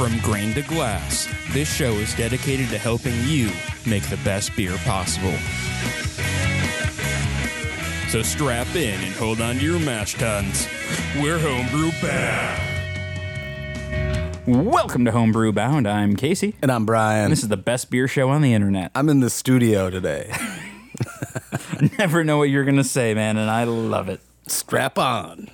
From grain to glass, this show is dedicated to helping you make the best beer possible. So strap in and hold on to your mash tuns. We're homebrew bound. Welcome to Homebrew Bound. I'm Casey. And I'm Brian. This is the best beer show on the internet. I'm in the studio today. Never know what you're going to say, man, and I love it. Strap on.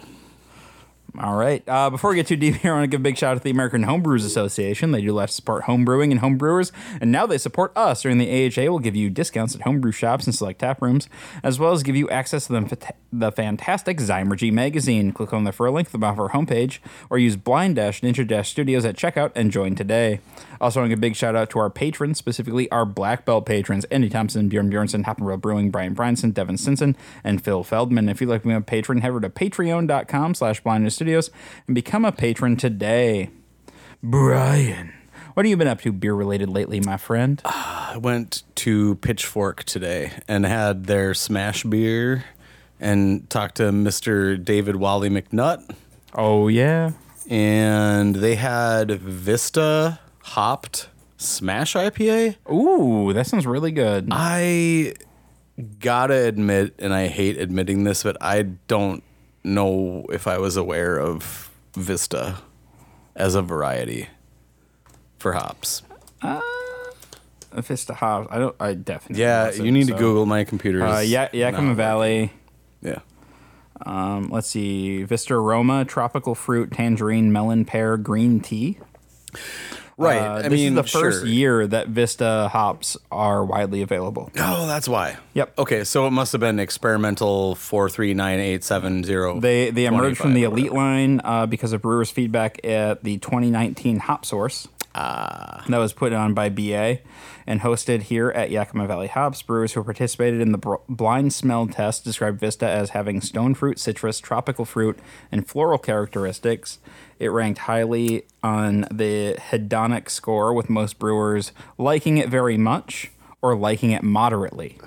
All right. Uh, before we get too deep here, I want to give a big shout out to the American Homebrewers Association. They do to support homebrewing and homebrewers, and now they support us. During the AHA, we'll give you discounts at homebrew shops and select tap rooms, as well as give you access to the, the fantastic Zymurgy magazine. Click on the for a link to the bottom of our homepage, or use Blind Dash Ninja Dash Studios at checkout and join today. Also, I want to give a big shout out to our patrons, specifically our black belt patrons: Andy Thompson, Bjorn Bjornson, Hoppenroll Brewing, Brian Bryanson, Devin Stinson, and Phil Feldman. If you'd like to become a patron, head over to patreon.com/slash Blind Studios and become a patron today. Brian, what have you been up to beer related lately, my friend? Uh, I went to Pitchfork today and had their smash beer and talked to Mr. David Wally McNutt. Oh, yeah. And they had Vista hopped smash IPA. Ooh, that sounds really good. I gotta admit, and I hate admitting this, but I don't know if I was aware of Vista as a variety for hops. Vista Hops. I don't. I definitely. Yeah, you need to so. Google my computer. Uh, ya- Yakima Valley. Yeah. Um, let's see. Vista Aroma, tropical fruit, tangerine, melon, pear, green tea. Right. Uh, I this mean, is the first sure. year that Vista hops are widely available. Oh, that's why. Yep. Okay, so it must have been experimental four three nine eight seven zero. They they emerged from the 25 or elite line uh, because of brewers' feedback at the 2019 Hop Source. Ah. That was put on by BA and hosted here at Yakima Valley Hops. Brewers who participated in the br- blind smell test described Vista as having stone fruit, citrus, tropical fruit, and floral characteristics. It ranked highly on the hedonic score, with most brewers liking it very much or liking it moderately.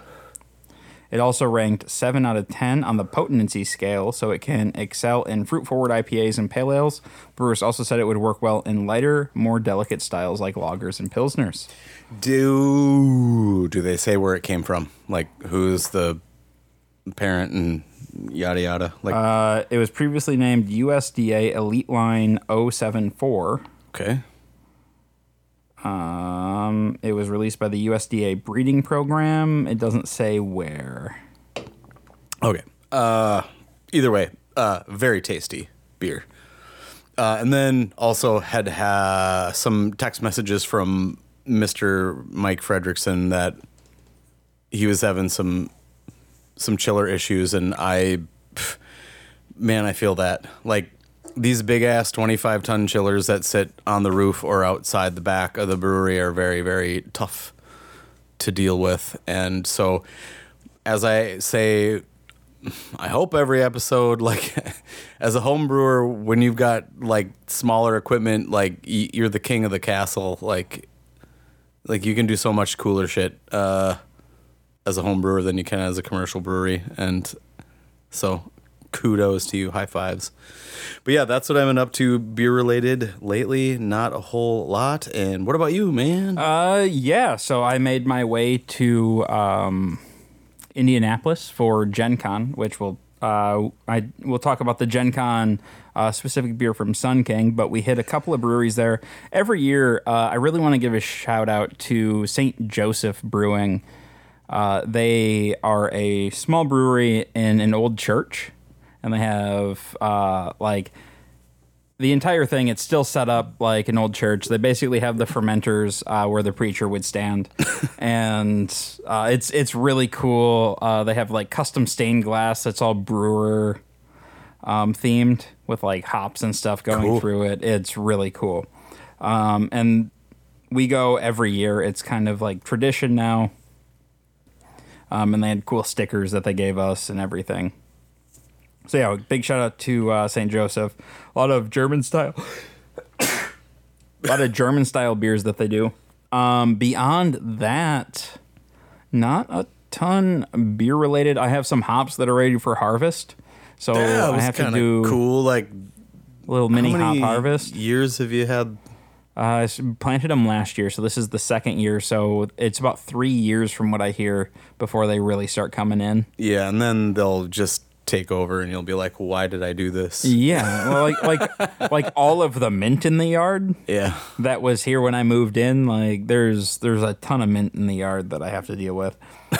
It also ranked 7 out of 10 on the potency scale, so it can excel in fruit forward IPAs and pale ales. Brewers also said it would work well in lighter, more delicate styles like lagers and pilsners. Do do they say where it came from? Like who's the parent and yada yada? Like Uh, it was previously named USDA Elite Line 074. okay. Um, it was released by the USDA breeding program. It doesn't say where. Okay. Uh, either way, uh, very tasty beer. Uh, and then also had ha- some text messages from Mr. Mike Fredrickson that he was having some some chiller issues, and I, man, I feel that like these big ass twenty five ton chillers that sit on the roof or outside the back of the brewery are very very tough to deal with, and so as I say I hope every episode, like as a home brewer, when you've got like smaller equipment, like you're the king of the castle. Like, like you can do so much cooler shit uh, as a home brewer than you can as a commercial brewery, and so kudos to you, high fives. But yeah, that's what I've been up to beer related lately. Not a whole lot. And what about you, man? Uh, yeah. So I made my way to um, Indianapolis for Gen Con, which will uh, I we'll talk about the Gen Con uh, specific beer from Sun King, but we hit a couple of breweries there every year. Uh, I really want to give a shout out to Saint Joseph Brewing. Uh, they are a small brewery in an old church, and they have uh, like the entire thing it's still set up like an old church. They basically have the fermenters uh, where the preacher would stand. And uh, it's it's really cool. Uh, they have like custom stained glass that's all brewer um, themed with like hops and stuff going Cool. through it. It's really cool. Um, and we go every year. It's kind of like tradition now um, and they had cool stickers that they gave us and everything so yeah, big shout out to uh, St. Joseph. A lot of German style, a lot of German style beers that they do. Um, beyond that, not a ton beer related. I have some hops that are ready for harvest, so I have to do cool. Like little mini hop harvest. Years have you had? Uh, planted them last year, so this is the second year. So it's about three years from what I hear before they really start coming in. Yeah, and then they'll just take over, and you'll be like, "Why did I do this?" Yeah, well, like like like all of the mint in the yard Yeah, that was here when I moved in. Like there's there's a ton of mint in the yard that I have to deal with.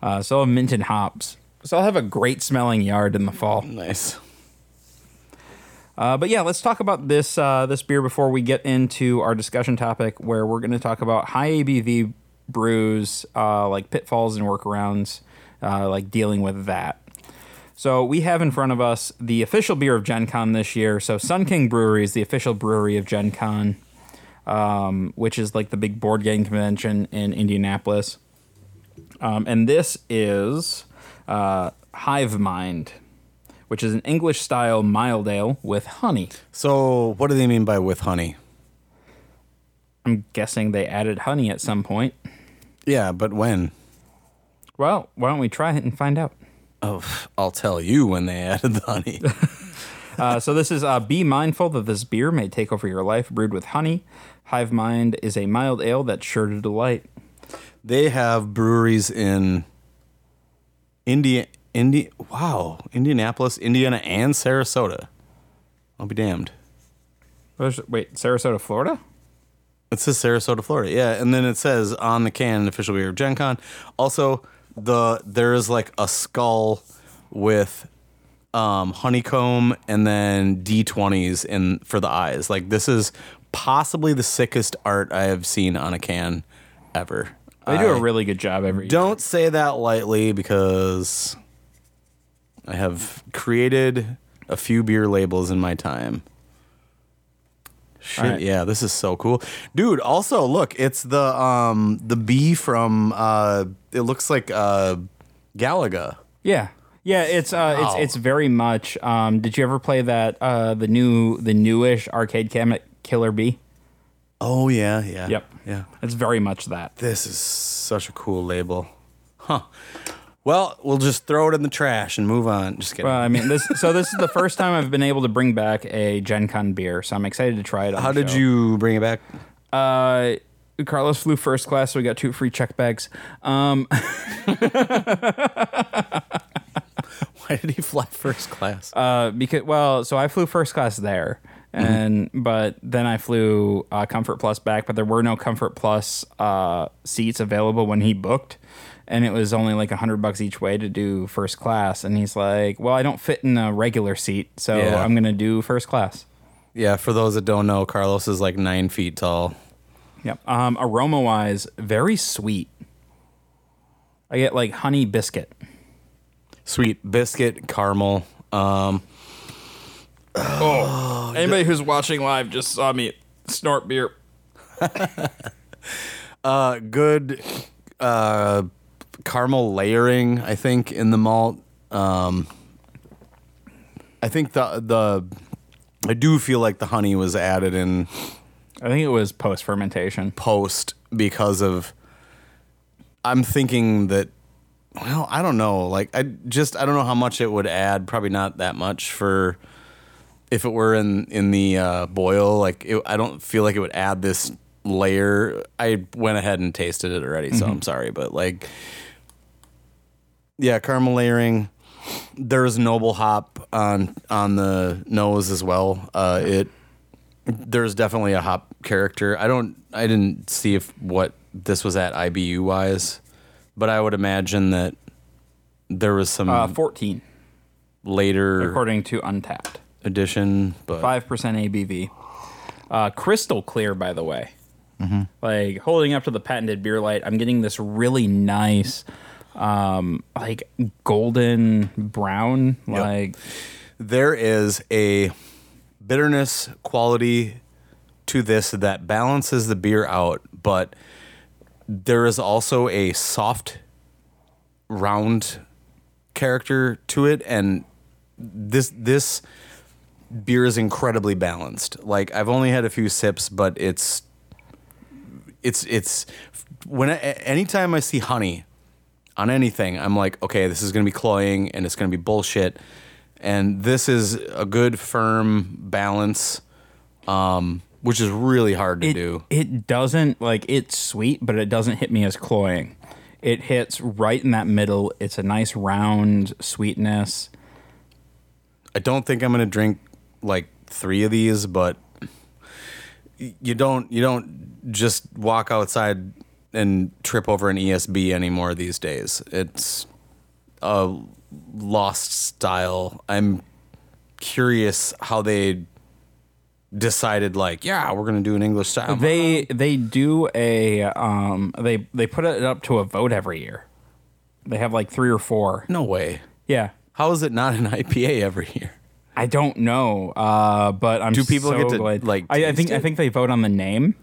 Uh, so I'll have mint and hops. So I'll have a great smelling yard in the fall. nice. Uh, but yeah, let's talk about this uh, this beer before we get into our discussion topic, where we're going to talk about high ABV brews, uh, like pitfalls and workarounds, uh, like dealing with that. So we have in front of us the official beer of Gen Con this year. So Sun King Brewery is the official brewery of Gen Con, um, which is like the big board game convention in Indianapolis. Um, and this is uh, Hive Mind, which is an English style mild ale with honey. So, what do they mean by with honey? I'm guessing they added honey at some point. Yeah, but when? Well, why don't we try it and find out? Oh, I'll tell you when they added the honey. Uh, so this is uh, be mindful that this beer may take over your life, brewed with honey. Hive Mind is a mild ale that's sure to delight. they have breweries in India, Indi- Wow, Indianapolis, Indiana, and Sarasota. I'll be damned. Where's- Wait, Sarasota, Florida? It says Sarasota, Florida. Yeah, and then it says on the can official beer of Gen Con. Also, the there is like a skull with um, honeycomb and then D20s in for the eyes. Like this is possibly the sickest art I have seen on a can ever. They do I a really good job every year. don't say that lightly because I have created a few beer labels in my time. Shit, right. yeah, this is so cool. Dude, also look, it's the um the bee from uh it looks like uh Galaga. Yeah, yeah. It's uh, Wow. it's it's very much. Um, did you ever play that uh, the new the newish arcade cabinet Killer Bee? Oh yeah, yeah. Yep. Yeah. It's very much that. This is such a cool label. Huh. Well, we'll just throw it in the trash and move on. Just kidding. Well, I mean, this. So this is the first time I've been able to bring back a Gen Con beer, so I'm excited to try it. On How the did show. you bring it back? Uh, Carlos flew first class, so we got two free check bags. Um, Why did he fly first class? uh, because well, so I flew first class there, and but then I flew uh, Comfort Plus back, but there were no Comfort Plus uh, seats available when he booked, and it was only like a hundred bucks each way to do first class. And he's like, "Well, I don't fit in a regular seat, so Yeah. I'm gonna do first class." Yeah, for those that don't know, Carlos is like nine feet tall. Yep. Um, aroma wise, very sweet. I get like honey biscuit. Sweet biscuit, caramel. Um, Anybody who's watching live just saw me snort beer. uh, good uh, caramel layering, I think, in the malt. Um, I think the the I do feel like the honey was added in I think it was post fermentation. post because of I'm thinking that well, I don't know. Like I just I don't know how much it would add. Probably not that much for if it were in in the uh, boil. Like it, I don't feel like it would add this layer. I went ahead and tasted it already, so I'm sorry, but like yeah, caramel layering. There's noble hop on on the nose as well. Uh, it there's definitely a hop character. I don't I didn't see if what this was at IBU wise, but I would imagine that there was some Uh, 14, later according to Untappd. addition, but 5% ABV. Uh, crystal clear, by the way. Like holding up to the patented beer light, I'm getting this really nice, um, like golden brown. Like, there is a bitterness quality to this that balances the beer out, but there is also a soft round character to it and this this beer is incredibly balanced. Like I've only had a few sips, but it's it's it's when I, anytime I see honey on anything, I'm like, okay, this is gonna be cloying and it's gonna be bullshit. And this is a good firm balance. Um, which is really hard to it, do. it doesn't like it's sweet, but it doesn't hit me as cloying. It hits right in that middle. It's a nice round sweetness. I don't think I'm gonna drink like three of these, but you don't you don't just walk outside and trip over an ESB anymore these days. It's a lost style. I'm curious how they decided like, yeah, we're gonna do an English style. They they do a um they they put it up to a vote every year. They have like three or four. no way. Yeah. How is it not an IPA every year? I don't know, uh, but I'm Do people so get to, glad- like, I, I think I think they vote on the name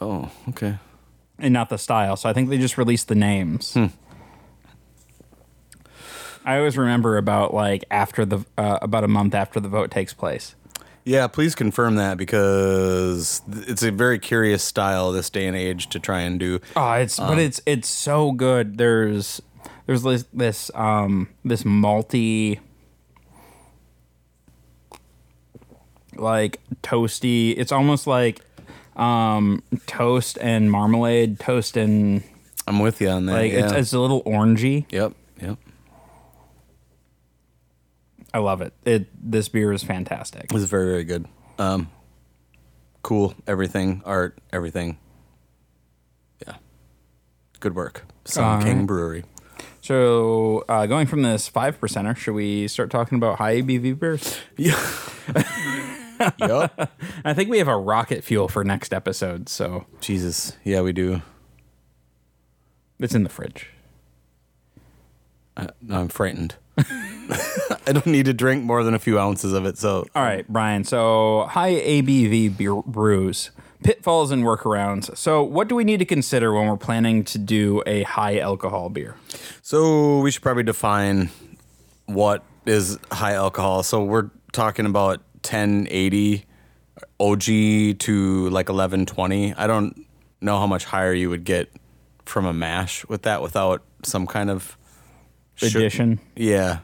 Oh, okay. And not the style. So I think they just released the names. Hmm. I always remember about like after the uh, about a month after the vote takes place. Yeah, please confirm that because it's a very curious style this day and age to try and do. Oh, it's Um, but it's it's so good. There's there's this this um this malty like toasty. It's almost like um toast and marmalade, toast and I'm with you on that. like yeah. it's, it's a little orangey. yep, yep. I love it. It this beer is fantastic. It was very, very good. Um, cool. Everything, art, everything. Yeah. Good work. Sun King. Brewery. So uh, going from this five percenter, should we start talking about high ABV beers? Yeah. yep. I think we have a rocket fuel for next episode, so Jesus. Yeah, we do. it's in the fridge. Uh, I'm frightened. I don't need to drink more than a few ounces of it. So All right, Brian. So high ABV beer brews, pitfalls and workarounds. So what do we need to consider when we're planning to do a high alcohol beer? So we should probably define what is high alcohol. So we're talking about 1080 OG to like 1120. I don't know how much higher you would get from a mash with that without some kind of Addition. Yeah.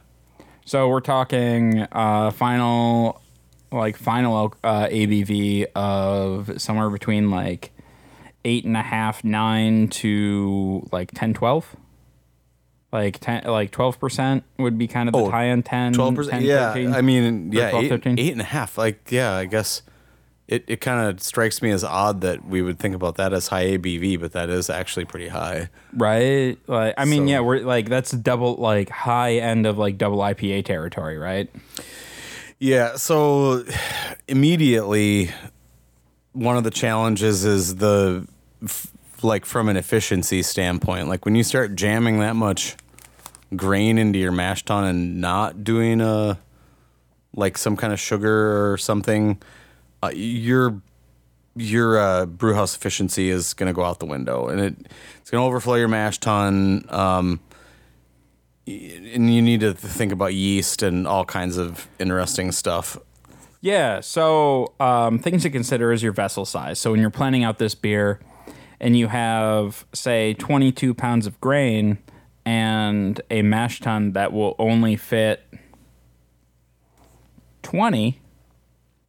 So we're talking uh, final, like final uh, ABV of somewhere between like eight and a half, nine to like 10, 12. Like ten, like twelve percent would be kind of the Oh, high end 10, 12%. 10, yeah. 13. I mean, yeah, 12, eight, 13. eight and a half. Like, yeah, I guess it, it kind of strikes me as odd that we would think about that as high ABV, but that is actually pretty high. right? Like, I mean, So- yeah, we're like that's double like high end of like double IPA territory, right? Yeah, so immediately one of the challenges is the f- like from an efficiency standpoint. Like when you start jamming that much grain into your mash tun and not doing a like some kind of sugar or something, uh, your your uh, brew house efficiency is going to go out the window, and it it's going to overflow your mash tun. Um, and you need to think about yeast and all kinds of interesting stuff. Yeah. So um, things to consider is your vessel size. So when you're planning out this beer, and you have say 22 pounds of grain and a mash tun that will only fit 20,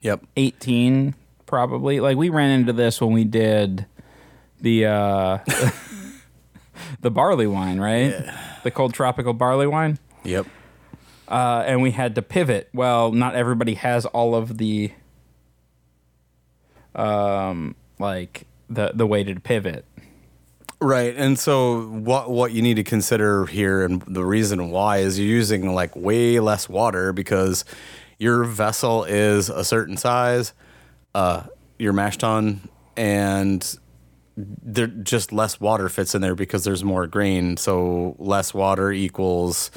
Yep. 18 probably. Like we ran into this when we did the uh, the barley wine, right? The cold tropical barley wine. Yep. uh, and we had to pivot. Well, not everybody has all of the, um, like the the way to pivot. Right. And so what what you need to consider here and the reason why is you're using like way less water because your vessel is a certain size, uh, your mash tun, and there just less water fits in there because there's more grain. So less water equals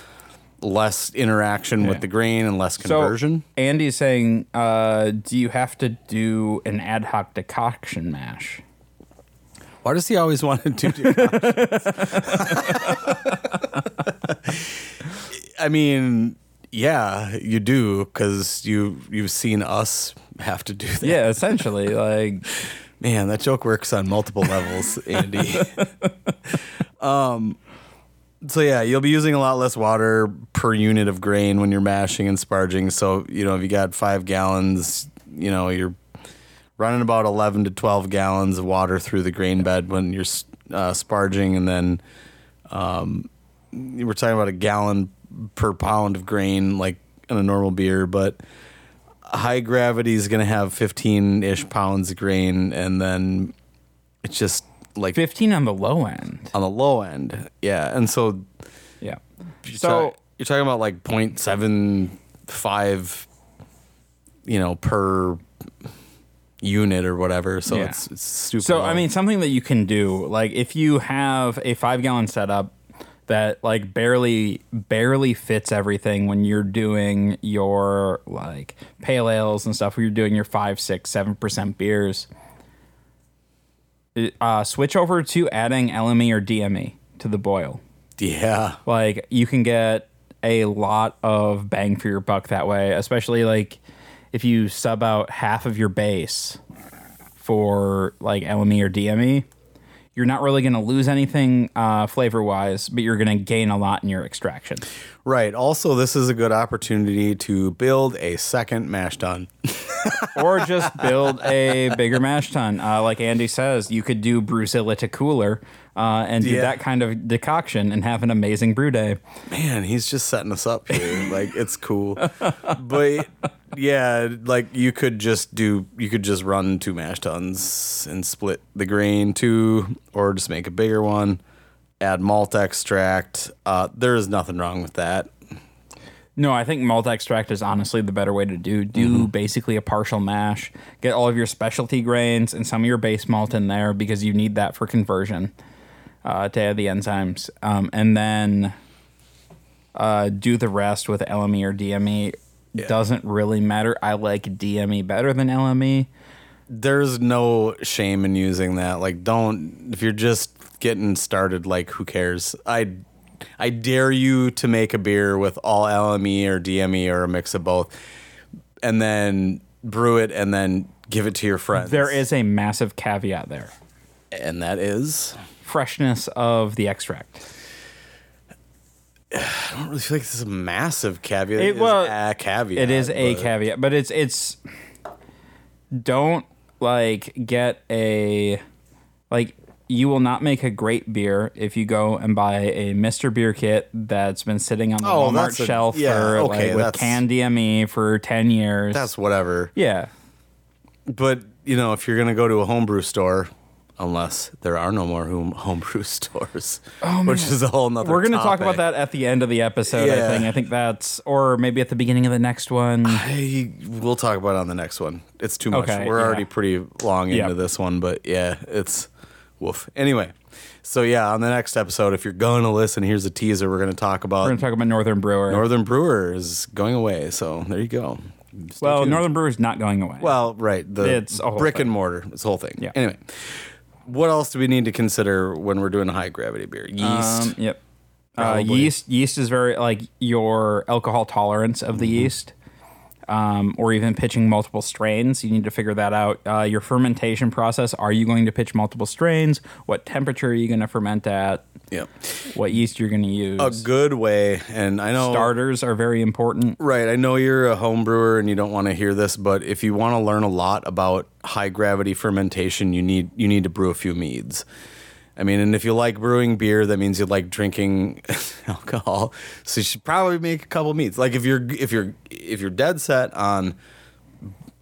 less interaction with the grain and less conversion. So Andy's saying, uh, do you have to do an ad hoc decoction mash? Why does he always want to do decoctions? I mean, yeah, you do because you you've seen us have to do that. Yeah, essentially, like Man, that joke works on multiple levels, Andy. um, so yeah, you'll be using a lot less water per unit of grain when you're mashing and sparging. So you know, if you got five gallons, you know, you're running about 11 to 12 gallons of water through the grain bed when you're uh, sparging, and then um, we're talking about a gallon per pound of grain, like in a normal beer, but high gravity is going to have 15 ish pounds of grain, and then it's just like 15 on the low end. on the low end. Yeah. And so, Yeah. you're So ta- you're talking about like 0.75, you know, per unit or whatever. So Yeah. it's, it's super. So low. I mean, something that you can do, like if you have a five gallon setup that like barely barely fits everything when you're doing your like pale ales and stuff, where you're doing your five, six, seven percent beers, uh, switch over to adding LME or DME to the boil. yeah. Like you can get a lot of bang for your buck that way, especially like if you sub out half of your base for like LME or DME, you're not really going to lose anything uh, flavor wise, but you're going to gain a lot in your extraction. Right. Also, this is a good opportunity to build a second mash tun. or just build a bigger mash tun. Uh, like Andy says, you could do Brewzilla to cooler uh, and do Yeah. that kind of decoction and have an amazing brew day. Man, he's just setting us up here. like it's cool. But yeah, like you could just do you could just run two mash tuns and split the grain two or just make a bigger one. Add malt extract. Uh, there is nothing wrong with that. No, I think malt extract is honestly the better way to do. Do basically a partial mash. Get all of your specialty grains and some of your base malt in there because you need that for conversion uh, to add the enzymes. Um, and then uh, do the rest with LME or DME. Doesn't really matter. I like DME better than. LME. There's no shame in using that. Like don't if you're just getting started, like who cares? I I dare you to make a beer with all LME or DME or a mix of both and then brew it and then give it to your friends. There is a massive caveat there and that is freshness of the extract. I don't really feel like this is a massive caveat. It- It is well, a caveat. It is a but- caveat, but it's it's don't like get a like you will not make a great beer if you go and buy a Mr. Beer kit that's been sitting on the Oh, Walmart a- shelf yeah, for okay, like with canned DME for 10 years. That's whatever. yeah. But you know, if you're gonna go to a homebrew store, unless there are no more home homebrew stores, oh, which is a whole nother. Oh, We're going to talk about that at the end of the episode, I think. I think that's or maybe at the beginning of the next one. Hey, we'll talk about it on the next one. It's too much. Okay, We're yeah. already pretty long into Yep. this one, but yeah, it's woof. Anyway, so yeah, on the next episode, if you're gonna listen, here's a teaser. We're gonna talk about We're going to talk about Northern Brewer. Northern Brewer is going away. So there you go. Stay well, tuned. Northern Brewer is not going away. Well, right. The It's brick thing. and mortar. It's the whole thing. Yeah. Anyway, what else do we need to consider when we're doing a high gravity beer? Yeast. Um, yep. Uh, yeast yeast is very like your alcohol tolerance of the Mm-hmm. yeast, um, or even pitching multiple strains. You need to figure that out. Uh, your fermentation process: Are you going to pitch multiple strains? What temperature are you going to ferment at? yeah. What yeast you're going to use? A good way, and I know Starters are very important. Right. I know you're a home brewer and you don't want to hear this, but if you want to learn a lot about high gravity fermentation, you need you need to brew a few meads. I mean, and if you like brewing beer, that means you like drinking alcohol. So you should probably make a couple meads. Like if you're if you're if you're dead set on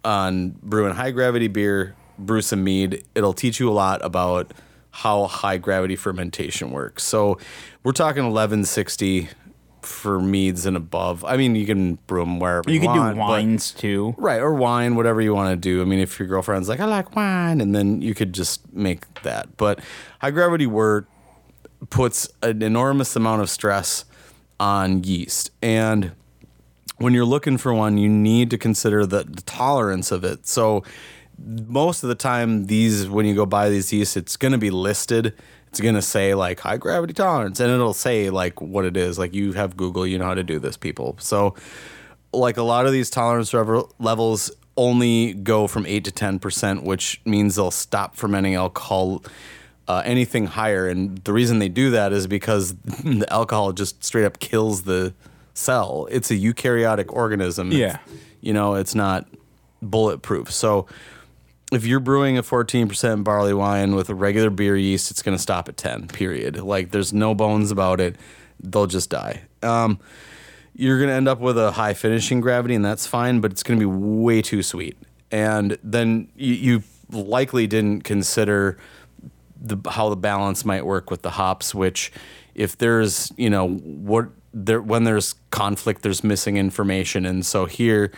on brewing high gravity beer, brew some mead. It'll teach you a lot about how high gravity fermentation works. So we're talking 1160 for meads and above. I mean, you can brew them wherever you, You can want, do but- wines too. Right, or wine, whatever you want to do. I mean, if your girlfriend's like, I like wine, and then you could just make that. But high gravity wort puts an enormous amount of stress on yeast. And when you're looking for one, you need to consider the, the tolerance of it. So most of the time, these when you go buy these yeast, it's going to be listed. It's going to say like high gravity tolerance, and it'll say like what it is. Like you have Google, you know how to do this, people. So like a lot of these tolerance level- levels only go from 8 to 10%, which means they'll stop fermenting alcohol uh, anything higher. And the reason they do that is because the alcohol just straight up kills the cell. It's a eukaryotic organism. Yeah. You know, it's not bulletproof. So if you're brewing a 14% barley wine with a regular beer yeast, it's going to stop at 10, period. Like, there's no bones about it. They'll just die. Um, you're going to end up with a high finishing gravity, and that's fine, but it's going to be way too sweet. And then you, you likely didn't consider the how the balance might work with the hops, which if there's, you know, what there when there's conflict, there's missing information. And so here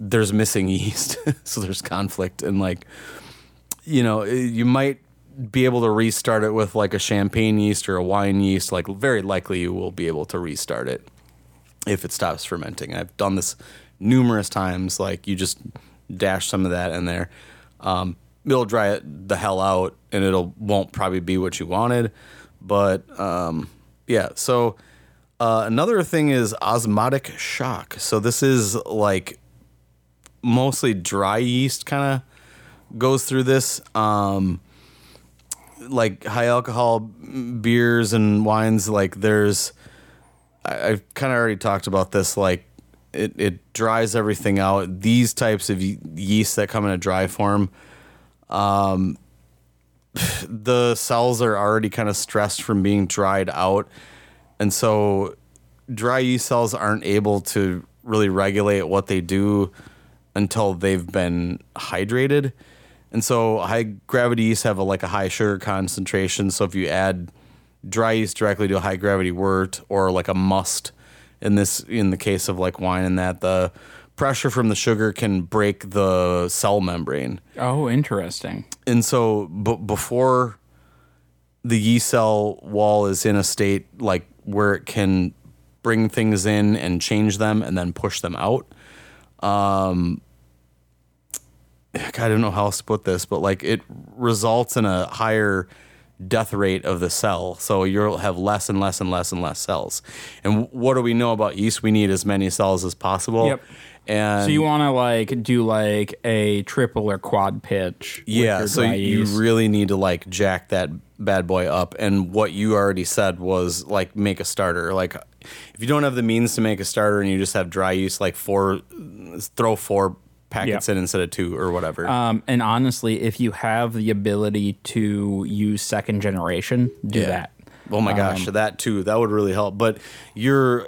there's missing yeast. so there's conflict and like you know, you might be able to restart it with like a champagne yeast or a wine yeast. Like very likely you will be able to restart it if it stops fermenting. I've done this numerous times. Like you just dash some of that in there. Um, it'll dry it the hell out, and it'll won't probably be what you wanted. But um, yeah, so uh, another thing is osmotic shock. So this is like mostly dry yeast kind of goes through this. Um, like high alcohol beers and wines, like there's, I, I've kind of already talked about this. Like it, it dries everything out. These types of ye- yeast that come in a dry form, um, the cells are already kind of stressed from being dried out, and so dry yeast cells aren't able to really regulate what they do until they've been hydrated. And so high gravity yeast have a, like a high sugar concentration. So if you add dry yeast directly to a high gravity wort or like a must in this in the case of like wine and that the pressure from the sugar can break the cell membrane. Oh, interesting. And so b- before the yeast cell wall is in a state like where it can bring things in and change them and then push them out. Um, I don't know how else to put this, but like it results in a higher death rate of the cell. So you'll have less and less and less and less cells. And what do we know about yeast? We need as many cells as possible. Yep. And So you want to like do like a triple or quad pitch? yeah, so you yeast? really need to like jack that bad boy up. And what you already said was like make a starter. Like if you don't have the means to make a starter and you just have dry yeast, like four, throw four packets Yep. in instead of two or whatever. Um, and honestly, if you have the ability to use second generation, do Yeah. that. Oh my gosh, that too. That would really help. But you're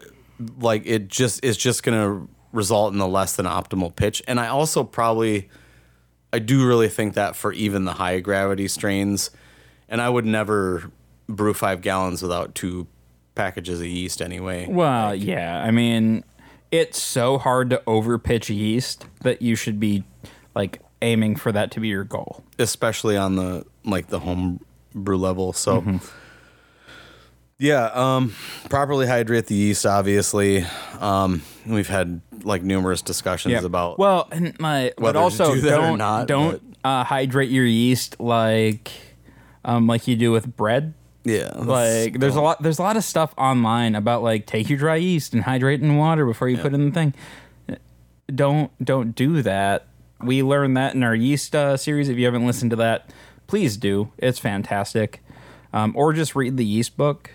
like it just it's just gonna result in a less than optimal pitch. And I also probably I do really think that for even the high gravity strains, and I would never brew five gallons without two packages of yeast anyway. Well, yeah. I mean, it's so hard to overpitch yeast that you should be like aiming for that to be your goal. especially on the like the home brew level. So Mm-hmm. yeah, um, properly hydrate the yeast. Obviously, um, we've had like numerous discussions about. well, and my but also do that don't not, don't uh, hydrate your yeast like um like you do with bread. Yeah, Like there's a lot there's a lot of stuff online about like take your dry yeast and hydrate it in water before you put it in the thing. Don't don't do that. We learned that in our yeast uh, series. If you haven't listened to that, please do. It's fantastic. Um, or just read the yeast book.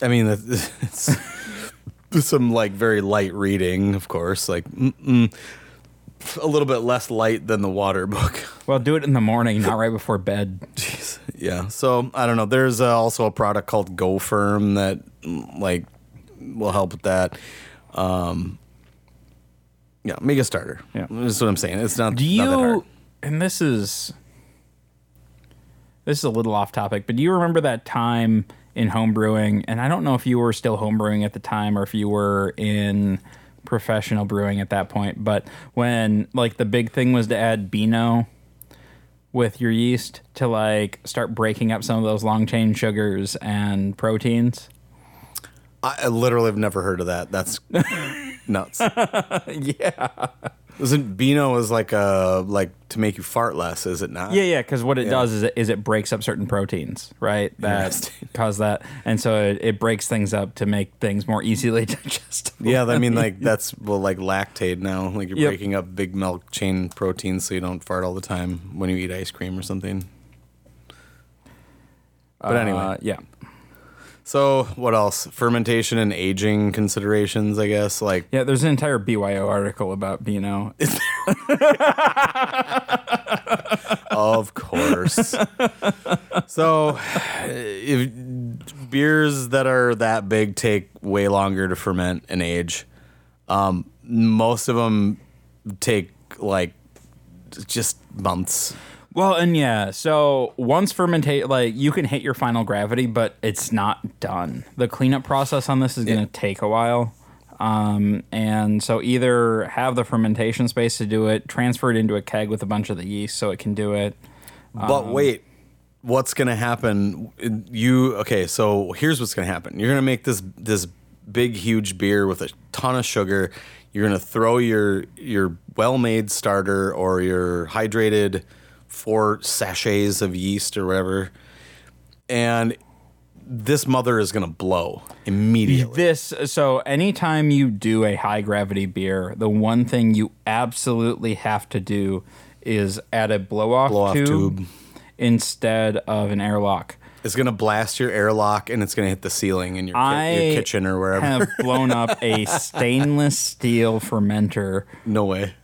I mean, it's some like very light reading, of course, like mm-mm, a little bit less light than the water book. Well, do it in the morning, not right before bed. Yeah. So I don't know. There's uh, also a product called Go-Ferm that like will help with that. Um, yeah, make a starter. Yeah. that's what I'm saying. It's not. Do not that hard. you? And this is this is a little off topic, but do you remember that time in homebrewing? And I don't know if you were still homebrewing at the time or if you were in professional brewing at that point. But when like the big thing was to add Beano with your yeast to like start breaking up some of those long chain sugars and proteins. I, I literally have never heard of that. That's nuts. yeah. Isn't Beano is like a like to make you fart less? Is it not? Yeah, yeah, because what it does is it, is it breaks up certain proteins, right? That cause that, and so it, it breaks things up to make things more easily digestible. Yeah, I mean, like that's well, like lactate now. Like you're Yep. breaking up big milk chain proteins, so you don't fart all the time when you eat ice cream or something. But anyway, Uh, yeah. So what else? Fermentation and aging considerations, I guess. Like Yeah, there's an entire BYO article about Beano. of course. so, if beers that are that big take way longer to ferment and age, um, most of them take like just months. Well, and yeah, so once fermentate, like you can hit your final gravity, but it's not done. The cleanup process on this is going to take a while. Um, and so either have the fermentation space to do it, transfer it into a keg with a bunch of the yeast so it can do it. But wait, what's going to happen? You okay? So here's what's going to happen. You're going to make this this big huge beer with a ton of sugar. You're going to throw your your well-made starter or your hydrated four sachets of yeast or whatever, and this mother is going to blow immediately. This so anytime you do a high gravity beer, the one thing you absolutely have to do is add a blow off tube, tube. instead of an airlock. It's going to blast your airlock and it's going to hit the ceiling in your, ki- your kitchen or wherever. I have blown up a stainless steel fermenter. no way.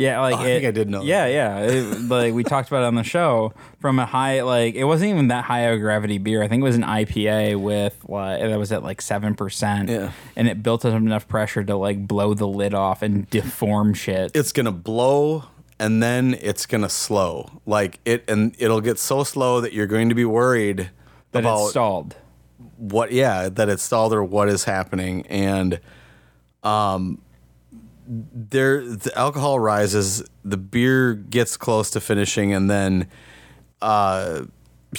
Yeah, like Oh, I it- think I did know Yeah, yeah. It- like we talked about it on the show, from a high, like it wasn't even that high of a gravity beer. I think it was an IPA with like that was at like seven percent. Yeah. and it built up enough pressure to like blow the lid off and deform shit. it's gonna blow and then it's gonna slow like it and it'll get so slow that you're going to be worried that about it's stalled. what yeah that it's stalled or what is happening and um there the alcohol rises the beer gets close to finishing and then uh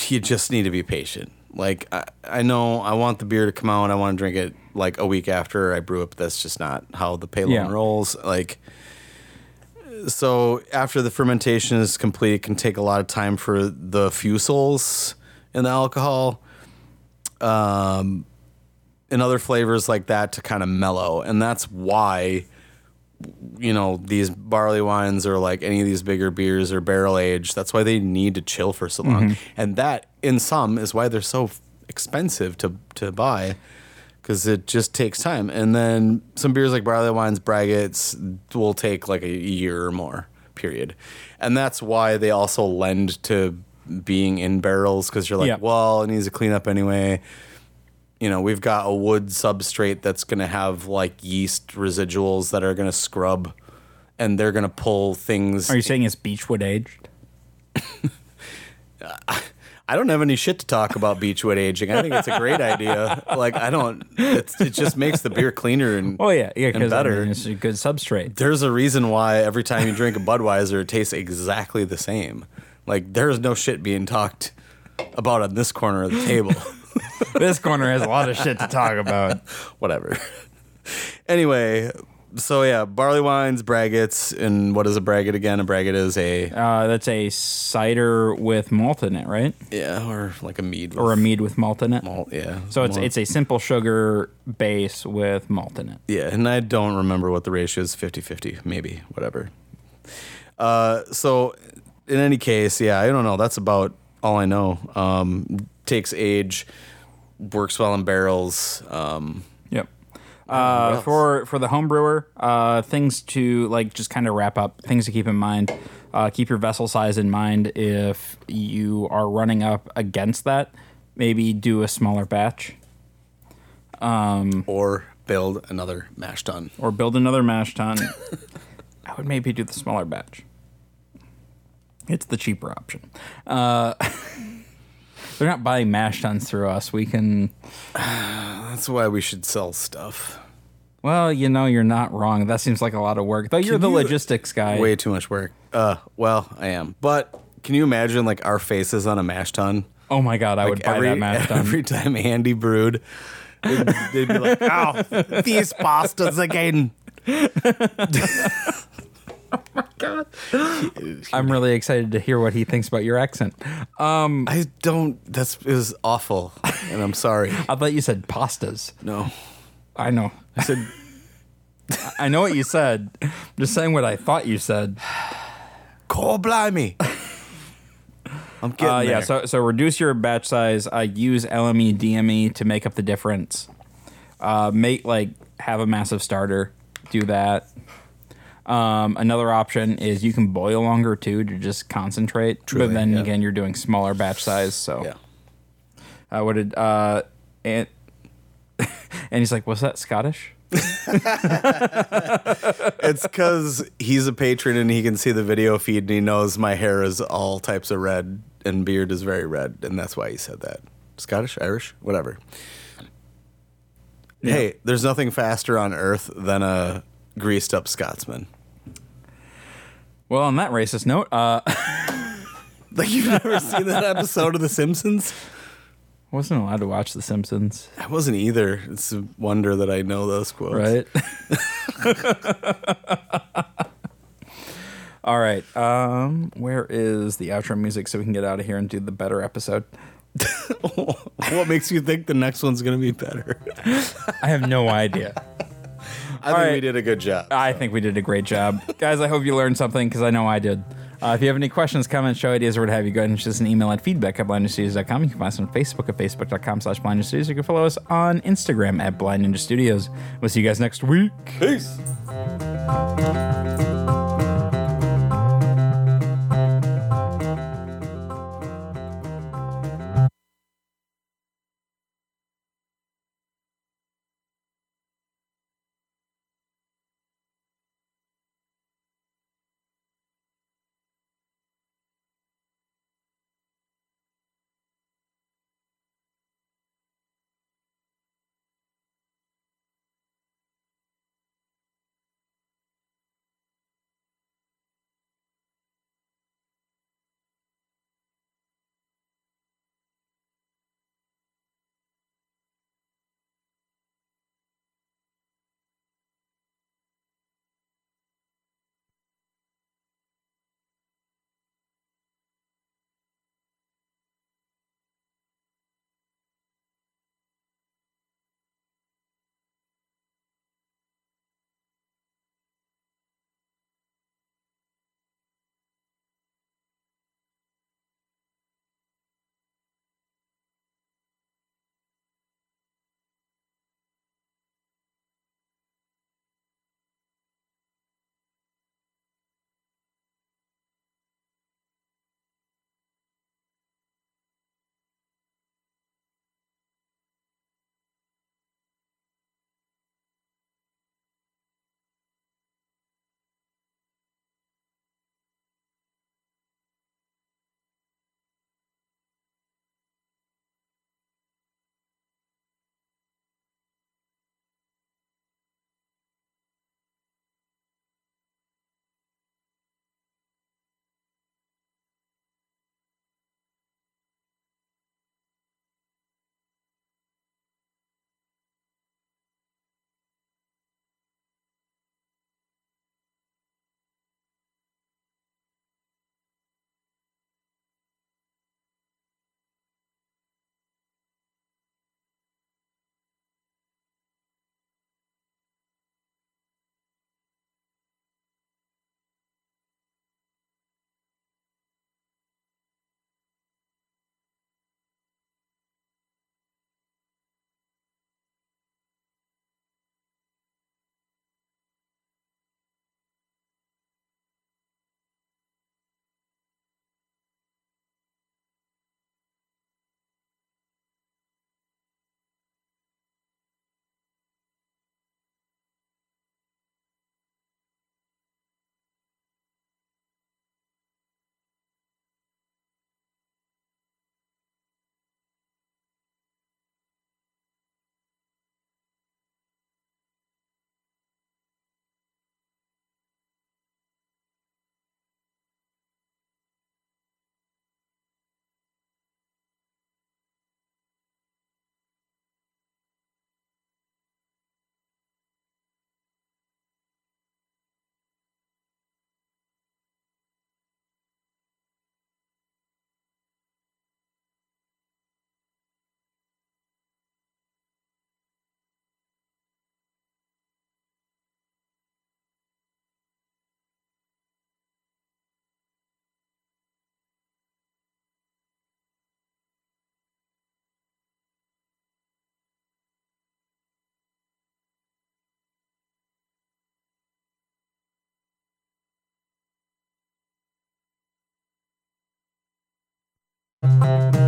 you just need to be patient like I, I know i want the beer to come out i want to drink it like a week after i brew it but that's just not how the payload Yeah. rolls like so after the fermentation is complete it can take a lot of time for the fusels in the alcohol um, and other flavors like that to kind of mellow. And that's why, you know, these barley wines or like any of these bigger beers or barrel aged, that's why they need to chill for so long. Mm-hmm. And that, in some, is why they're so expensive to, to buy because it just takes time. And then some beers like barley wines, braggots will take like a year or more, period. And that's why they also lend to being in barrels because you're like, Yeah. well, it needs to clean up anyway. You know, we've got a wood substrate that's going to have like yeast residuals that are going to scrub and they're going to pull things. Are you saying it's beechwood aged? I don't have any shit to talk about beechwood aging. I think it's a great idea. Like, I don't, it's, it just makes the beer cleaner and Oh yeah, yeah, and better. it's a good substrate. there's a reason why every time you drink a Budweiser, it tastes exactly the same. Like there's no shit being talked about on this corner of the table. this corner has a lot of shit to talk about. Whatever. anyway, so yeah, barley wines, braggots, and what is a braggot again? A braggot is a Uh, that's a cider with malt in it, right? yeah, or like a mead Or a with mead with malt in it. malt. Yeah. So it's Malt. it's a simple sugar base with malt in it. Yeah, and I don't remember what the ratio is 50 50, maybe, whatever. Uh, so, in any case, yeah, I don't know. That's about all I know. Um, takes age, works well in barrels. Um, Yep. Uh, for for the home brewer, uh, things to like just kind of wrap up. Things to keep in mind. Uh, keep your vessel size in mind. If you are running up against that, maybe do a smaller batch or build another mash tun. or build another mash tun. I would maybe do the smaller batch. It's the cheaper option. Uh, they're not buying mash tuns through us. We can. That's why we should sell stuff. Well, you know, you're not wrong. That seems like a lot of work. Though you're Can the you- logistics guy. Way too much work. Uh, well, I am. But can you imagine like our faces on a mash tun? Oh my god, I would buy every, that mash tun. every time Andy brewed, they'd, they'd be like, "Oh, these pastas again." I'm really excited to hear what he thinks about your accent. I don't. That's is awful, and I'm sorry. I thought you said pastas. No, I know. I said I know what you said. I'm just saying what I thought you said. "Call blimey." I'm getting Uh, yeah, there. so so reduce your batch size. Uh, use LME, DME to make up the difference. Uh, make like have a massive starter. Do that. Um, another option is you can boil longer too to just concentrate. Truly, but then yeah. again, you're doing smaller batch size. So Yeah. uh, what did uh, and and he's like, "Was that Scottish?" It's because he's a patron and he can see the video feed and he knows my hair is all types of red and beard is very red, and that's why he said that. Scottish, Irish, whatever. Hey, there's nothing faster on earth than a greased up Scotsman. Well, on that racist note, uh, Like you've never seen that episode of The Simpsons? I wasn't allowed to watch The Simpsons, I wasn't either. It's a wonder that I know those quotes. right? All right. Um, where is the outro music so we can get out of here and do the better episode? what makes you think the next one's going to be better? I have no idea. I think right. we did a good job. I think we did a great job. Guys, I hope you learned something because I know I did. Uh, if you have any questions, comments, show ideas, or what have you, go ahead and shoot us an email at feedback at blindstudios.com. You can find us on Facebook at facebook.com slash blindstudios. You can follow us on Instagram at Blind Ninja Studios. We'll see you guys next week. Peace. Bye.